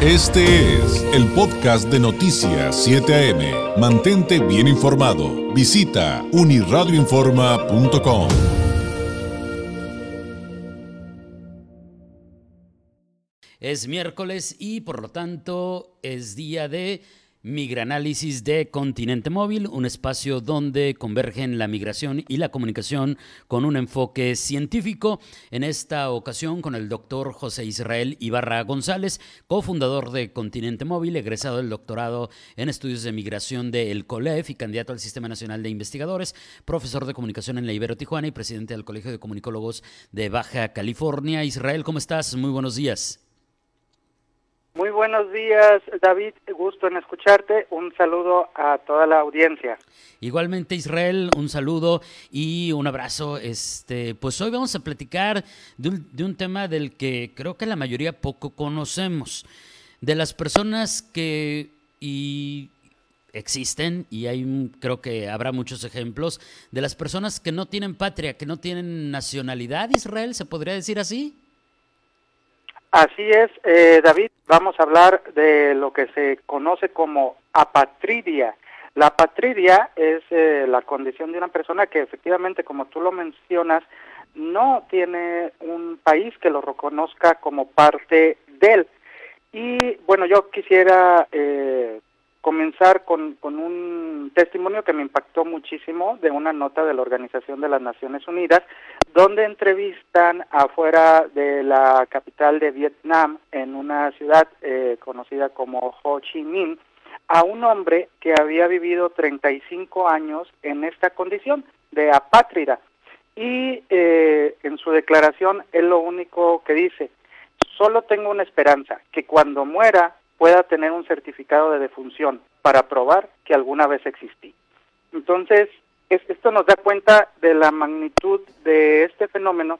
Este es el podcast de Noticias 7 AM. Mantente bien informado. Visita uniradioinforma.com. Es miércoles y por lo tanto es día de Migranálisis de Continente Móvil, un espacio donde convergen la migración y la comunicación con un enfoque científico. En esta ocasión con el doctor José Israel Ibarra González, cofundador de Continente Móvil, egresado del doctorado en estudios de migración del COLEF y candidato al Sistema Nacional de Investigadores, profesor de comunicación en la Ibero Tijuana y presidente del Colegio de Comunicólogos de Baja California. Israel, ¿cómo estás? Muy buenos días. Buenos días, David. Gusto en escucharte. Un saludo a toda la audiencia. Igualmente, Israel, un saludo y un abrazo. Este, pues hoy vamos a platicar de un, de un tema del que creo que la mayoría poco conocemos. De las personas que y existen y hay creo que habrá muchos ejemplos de las personas que no tienen patria, que no tienen nacionalidad. Israel, se podría decir así. Así es, eh, David, vamos a hablar de lo que se conoce como apatridia. La apatridia es eh, la condición de una persona que efectivamente, como tú lo mencionas, no tiene un país que lo reconozca como parte de él. Y bueno, yo quisiera eh, comenzar con, con, un testimonio que me impactó muchísimo de una nota de la Organización de las Naciones Unidas, donde entrevistan afuera de la capital de Vietnam, en una ciudad eh, conocida como Ho Chi Minh, a un hombre que había vivido 35 años en esta condición de apátrida. Y eh, en su declaración él lo único que dice, solo tengo una esperanza, que cuando muera pueda tener un certificado de defunción para probar que alguna vez existí. Entonces, esto nos da cuenta de la magnitud de este fenómeno,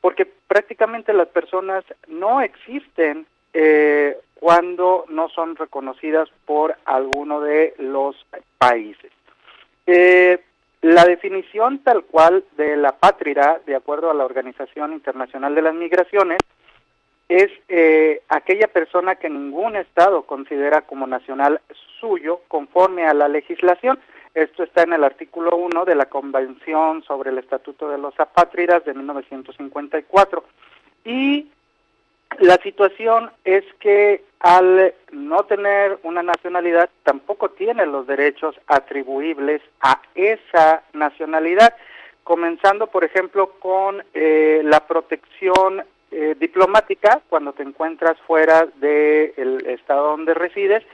porque prácticamente las personas no existen eh, cuando no son reconocidas por alguno de los países. Eh, la definición tal cual de la patria, de acuerdo a la Organización Internacional de las Migraciones, es eh, aquella persona que ningún Estado considera como nacional suyo conforme a la legislación. Esto está en el artículo 1 de la Convención sobre el Estatuto de los Apátridas de 1954. Y la situación es que al no tener una nacionalidad tampoco tiene los derechos atribuibles a esa nacionalidad, comenzando por ejemplo con eh, la protección eh, diplomática cuando te encuentras fuera del estado donde resides,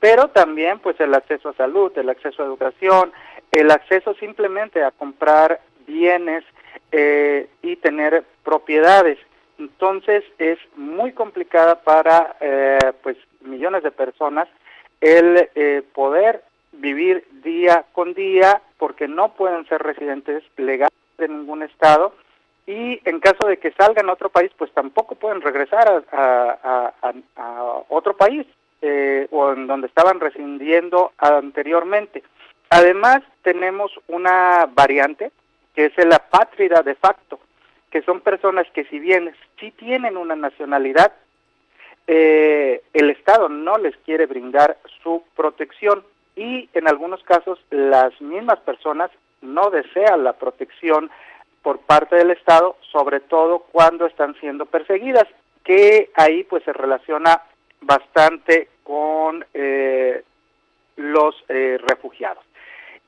pero también pues el acceso a salud, el acceso a educación, el acceso simplemente a comprar bienes eh, y tener propiedades. Entonces es muy complicada para eh, pues millones de personas el poder vivir día con día porque no pueden ser residentes legales de ningún estado y en caso de que salgan a otro país, pues tampoco pueden regresar a, otro país eh, o en donde estaban residiendo anteriormente. Además, tenemos una variante que es la apátrida de facto, que son personas que si bien sí tienen una nacionalidad, eh, el Estado no les quiere brindar su protección y en algunos casos las mismas personas no desean la protección por parte del Estado, sobre todo cuando están siendo perseguidas, que ahí pues se relaciona bastante con eh, los eh, refugiados.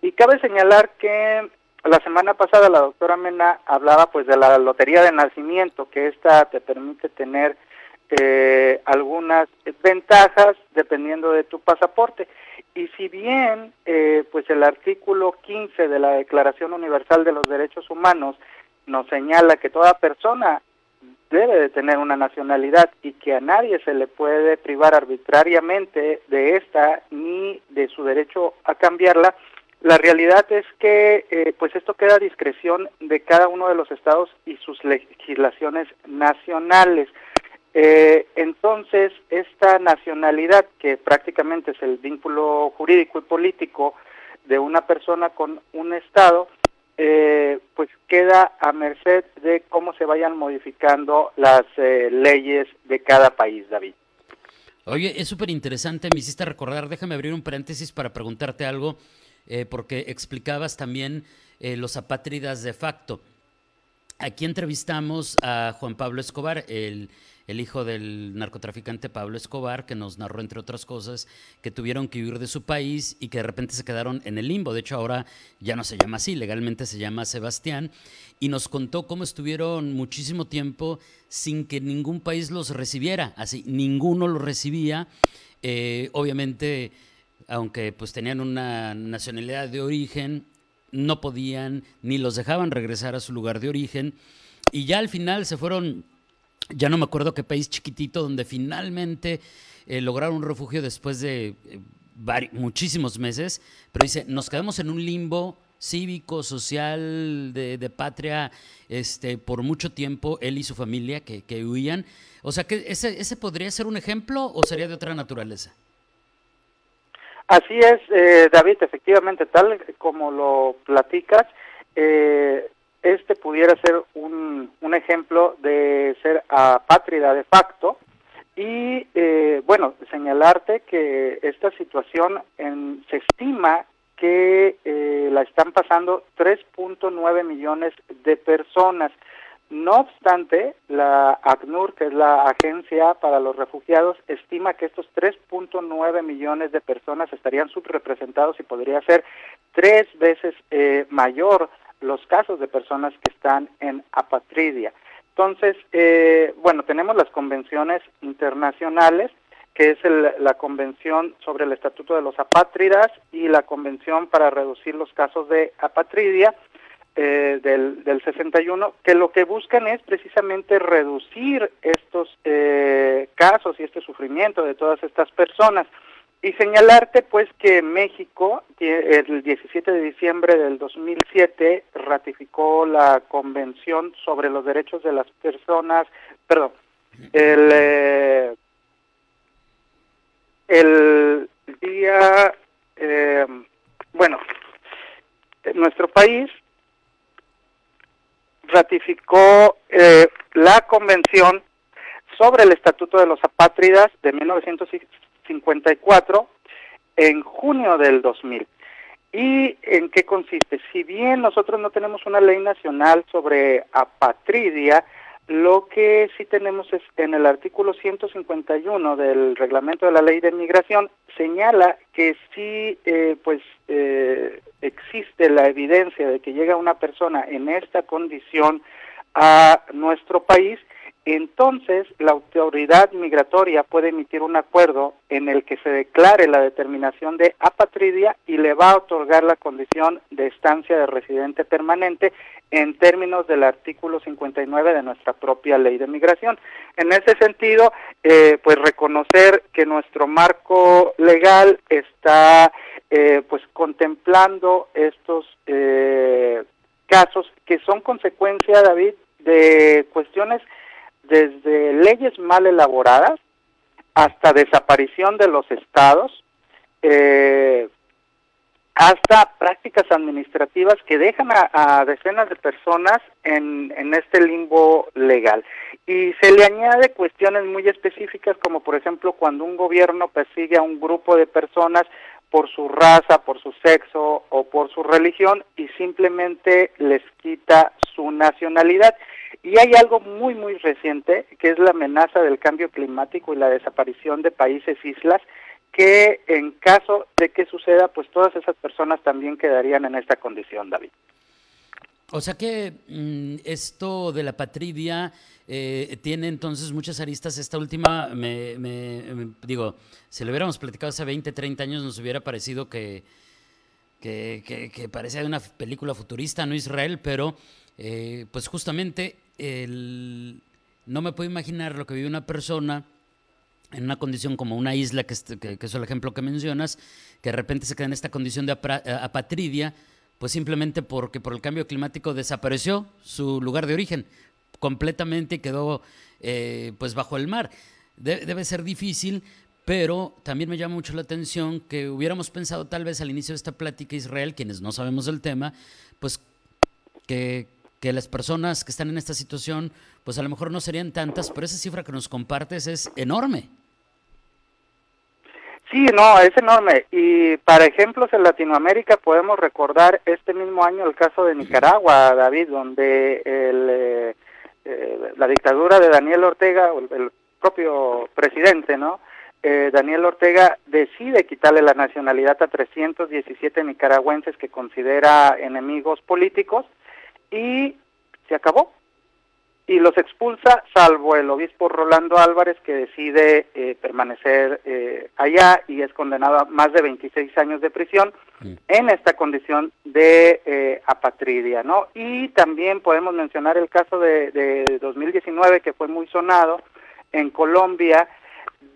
Y cabe señalar que la semana pasada la doctora Mena hablaba pues de la lotería de nacimiento, que esta te permite tener eh, algunas ventajas dependiendo de tu pasaporte. Y si bien eh, pues el artículo 15 de la Declaración Universal de los Derechos Humanos nos señala que toda persona debe de tener una nacionalidad y que a nadie se le puede privar arbitrariamente de esta ni de su derecho a cambiarla, la realidad es que eh, pues esto queda a discreción de cada uno de los estados y sus legislaciones nacionales. Eh, entonces, esta nacionalidad, que prácticamente es el vínculo jurídico y político de una persona con un Estado, eh, pues queda a merced de cómo se vayan modificando las eh, leyes de cada país, David. Oye, es súper interesante, me hiciste recordar, déjame abrir un paréntesis para preguntarte algo, eh, porque explicabas también eh, los apátridas de facto. Aquí entrevistamos a Juan Pablo Escobar, el, hijo del narcotraficante Pablo Escobar, que nos narró, entre otras cosas, que tuvieron que huir de su país y que de repente se quedaron en el limbo. De hecho, ahora ya no se llama así, legalmente se llama Sebastián. Y nos contó cómo estuvieron muchísimo tiempo sin que ningún país los recibiera. Así, ninguno los recibía. Eh, obviamente, aunque pues tenían una nacionalidad de origen, no podían ni los dejaban regresar a su lugar de origen. Y ya al final se fueron, ya no me acuerdo qué país chiquitito, donde finalmente eh, lograron un refugio después de eh, muchísimos meses. Pero dice, nos quedamos en un limbo cívico, social, de, patria, este, por mucho tiempo, él y su familia que, que huían. O sea, que ese, ¿ese podría ser un ejemplo o sería de otra naturaleza? Así es, eh, David, efectivamente, tal como lo platicas, eh, este pudiera ser un, un, ejemplo de ser apátrida de facto y, eh, bueno, señalarte que esta situación en, se estima que la están pasando 3.9 millones de personas. No obstante, la ACNUR, que es la Agencia para los Refugiados, estima que estos 3.9 millones de personas estarían subrepresentados y podría ser tres veces eh, mayor los casos de personas que están en apatridia. Entonces, eh, bueno, tenemos las convenciones internacionales, que es la Convención sobre el Estatuto de los Apátridas y la Convención para reducir los casos de apatridia, eh, del, del 61, que lo que buscan es precisamente reducir estos eh, casos y este sufrimiento de todas estas personas. Y señalarte pues que México el 17 de diciembre del 2007 ratificó la Convención sobre los Derechos de las Personas, perdón, el, eh, el día, eh, bueno, nuestro país ratificó eh, la Convención sobre el Estatuto de los Apátridas de 1954 en junio del 2000. ¿Y en qué consiste? Si bien nosotros no tenemos una ley nacional sobre apatridia, lo que sí tenemos es en el artículo 151 del reglamento de la ley de migración señala que sí, eh, pues eh, existe la evidencia de que llega una persona en esta condición a nuestro país entonces la autoridad migratoria puede emitir un acuerdo en el que se declare la determinación de apatridia y le va a otorgar la condición de estancia de residente permanente en términos del artículo 59 de nuestra propia ley de migración. En ese sentido, eh, pues reconocer que nuestro marco legal está eh, pues contemplando estos eh, casos que son consecuencia, David, de cuestiones desde leyes mal elaboradas hasta desaparición de los estados, eh, hasta prácticas administrativas que dejan a, decenas de personas en, en, este limbo legal. Y se le añade cuestiones muy específicas como por ejemplo cuando un gobierno persigue a un grupo de personas por su raza, por su sexo o por su religión y simplemente les quita su nacionalidad. Y hay algo muy, muy reciente, que es la amenaza del cambio climático y la desaparición de países islas, que en caso de que suceda, pues todas esas personas también quedarían en esta condición, David. O sea que mm, esto de la patridia eh, tiene entonces muchas aristas. Esta última, me, digo, si lo hubiéramos platicado hace 20, 30 años, nos hubiera parecido que, que, que, que parecía una película futurista, no Israel, pero eh, pues justamente el, no me puedo imaginar lo que vive una persona en una condición como una isla, que, es el ejemplo que mencionas, que de repente se queda en esta condición de eh, apatridia, pues simplemente porque por el cambio climático desapareció su lugar de origen completamente quedó eh, pues bajo el mar. debe ser difícil, pero también me llama mucho la atención que hubiéramos pensado tal vez al inicio de esta plática Israel, quienes no sabemos del tema, pues que, que las personas que están en esta situación, pues a lo mejor no serían tantas, pero esa cifra que nos compartes es enorme. Sí, no, es enorme. Y para ejemplos en Latinoamérica podemos recordar este mismo año el caso de Nicaragua, David, donde el, eh, eh, la dictadura de Daniel Ortega, el, propio presidente, ¿no? Eh, Daniel Ortega decide quitarle la nacionalidad a 317 nicaragüenses que considera enemigos políticos y se acabó y los expulsa, salvo el obispo Rolando Álvarez, que decide eh, permanecer eh, allá y es condenado a más de 26 años de prisión mm. en esta condición de eh, apatridia, ¿no? Y también podemos mencionar el caso de, de 2019, que fue muy sonado en Colombia,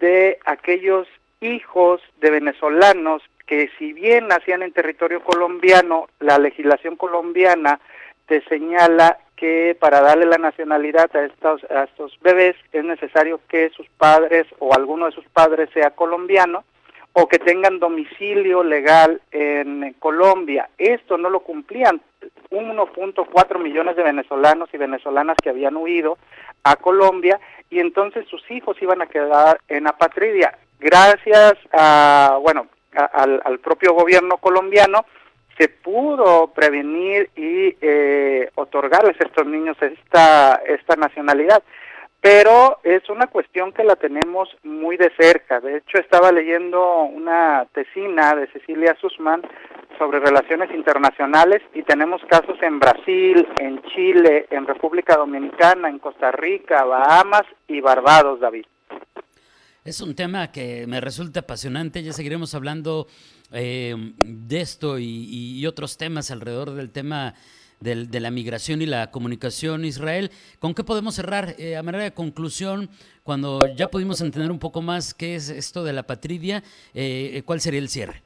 de aquellos hijos de venezolanos que si bien nacían en territorio colombiano, la legislación colombiana te señala que para darle la nacionalidad a estos, a estos bebés es necesario que sus padres o alguno de sus padres sea colombiano o que tengan domicilio legal en Colombia. Esto no lo cumplían 1.4 millones de venezolanos y venezolanas que habían huido a Colombia y entonces sus hijos iban a quedar en apatridia. Gracias a, bueno, al, al propio gobierno colombiano, se pudo prevenir y eh, otorgarles a estos niños esta, esta nacionalidad. Pero es una cuestión que la tenemos muy de cerca. De hecho, estaba leyendo una tesina de Cecilia Sussman sobre relaciones internacionales y tenemos casos en Brasil, en Chile, en República Dominicana, en Costa Rica, Bahamas y Barbados, David. Es un tema que me resulta apasionante, ya seguiremos hablando eh, de esto y, otros temas alrededor del tema de la migración y la comunicación Israel. ¿Con qué podemos cerrar eh, a manera de conclusión cuando ya pudimos entender un poco más qué es esto de la patridia? Eh, ¿Cuál sería el cierre?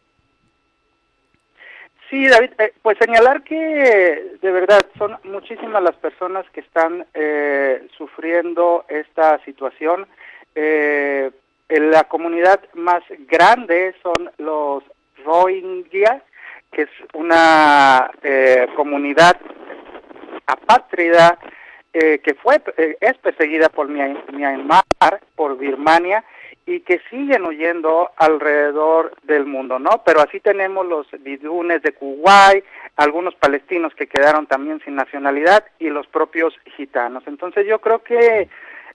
Sí, David, pues señalar que de verdad son muchísimas las personas que están sufriendo esta situación. Eh, la comunidad más grande son los Rohingya, que es una eh, comunidad apátrida eh, que fue eh, es perseguida por Myanmar, por Birmania y que siguen huyendo alrededor del mundo, ¿no? Pero así tenemos los bidunes de Kuwait, algunos palestinos que quedaron también sin nacionalidad y los propios gitanos. Entonces yo creo que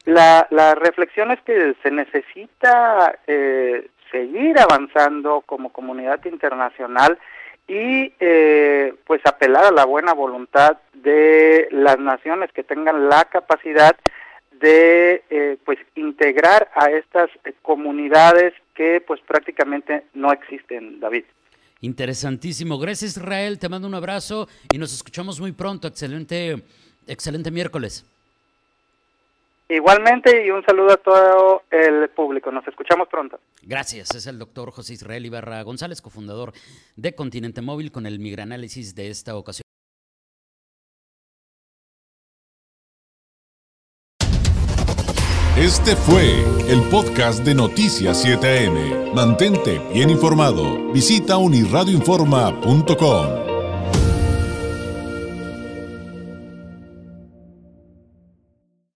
la, la reflexión es que se necesita eh, seguir avanzando como comunidad internacional y eh, pues apelar a la buena voluntad de las naciones que tengan la capacidad de eh, pues integrar a estas comunidades que pues prácticamente no existen, David. Interesantísimo. Gracias Israel, te mando un abrazo y nos escuchamos muy pronto. Excelente, excelente miércoles. Igualmente y un saludo a todo el público. Nos escuchamos pronto. Gracias. Es el doctor José Israel Ibarra González, cofundador de Continente Móvil, con el migranálisis de esta ocasión. Este fue el podcast de Noticias 7am. Mantente bien informado. Visita unirradioinforma.com.